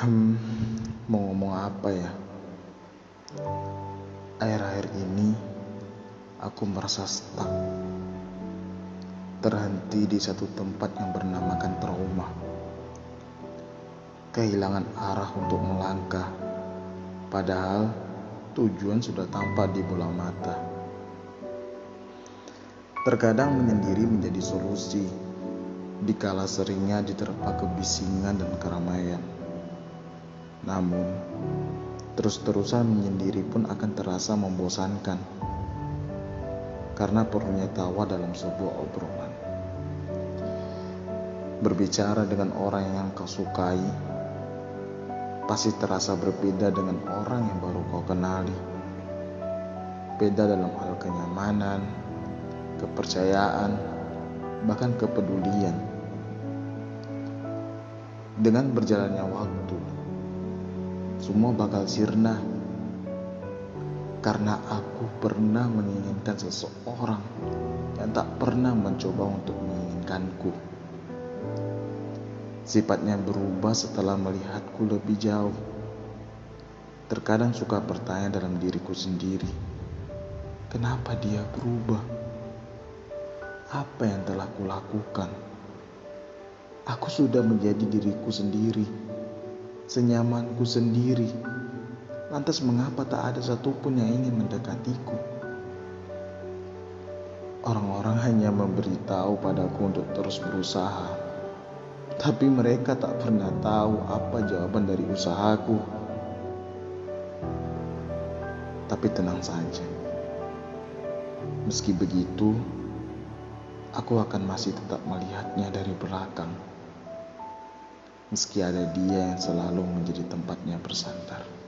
Hmm, mau ngomong apa ya? Akhir-akhir ini aku merasa stuck. Terhenti di satu tempat yang bernamakan trauma. Kehilangan arah untuk melangkah. Padahal tujuan sudah tampak di bola mata. Terkadang menyendiri menjadi solusi, dikala seringnya diterpa kebisingan dan keramaian. Namun, terus-terusan menyendiri pun akan terasa membosankan karena perlunya tawa dalam sebuah obrolan. Berbicara dengan orang yang kau sukai pasti terasa berbeda dengan orang yang baru kau kenali. Beda dalam hal kenyamanan, kepercayaan, bahkan kepedulian. Dengan berjalannya waktu, semua bakal sirna karena aku pernah menginginkan seseorang yang tak pernah mencoba untuk menginginkanku. Sifatnya berubah setelah melihatku lebih jauh. Terkadang suka bertanya dalam diriku sendiri, kenapa dia berubah? Apa yang telah kulakukan? Aku sudah menjadi diriku sendiri senyamanku sendiri. Lantas mengapa tak ada satupun yang ingin mendekatiku? Orang-orang hanya memberitahu padaku untuk terus berusaha. Tapi mereka tak pernah tahu apa jawaban dari usahaku. Tapi tenang saja. Meski begitu, aku akan masih tetap melihatnya dari belakang meski ada dia yang selalu menjadi tempatnya bersandar.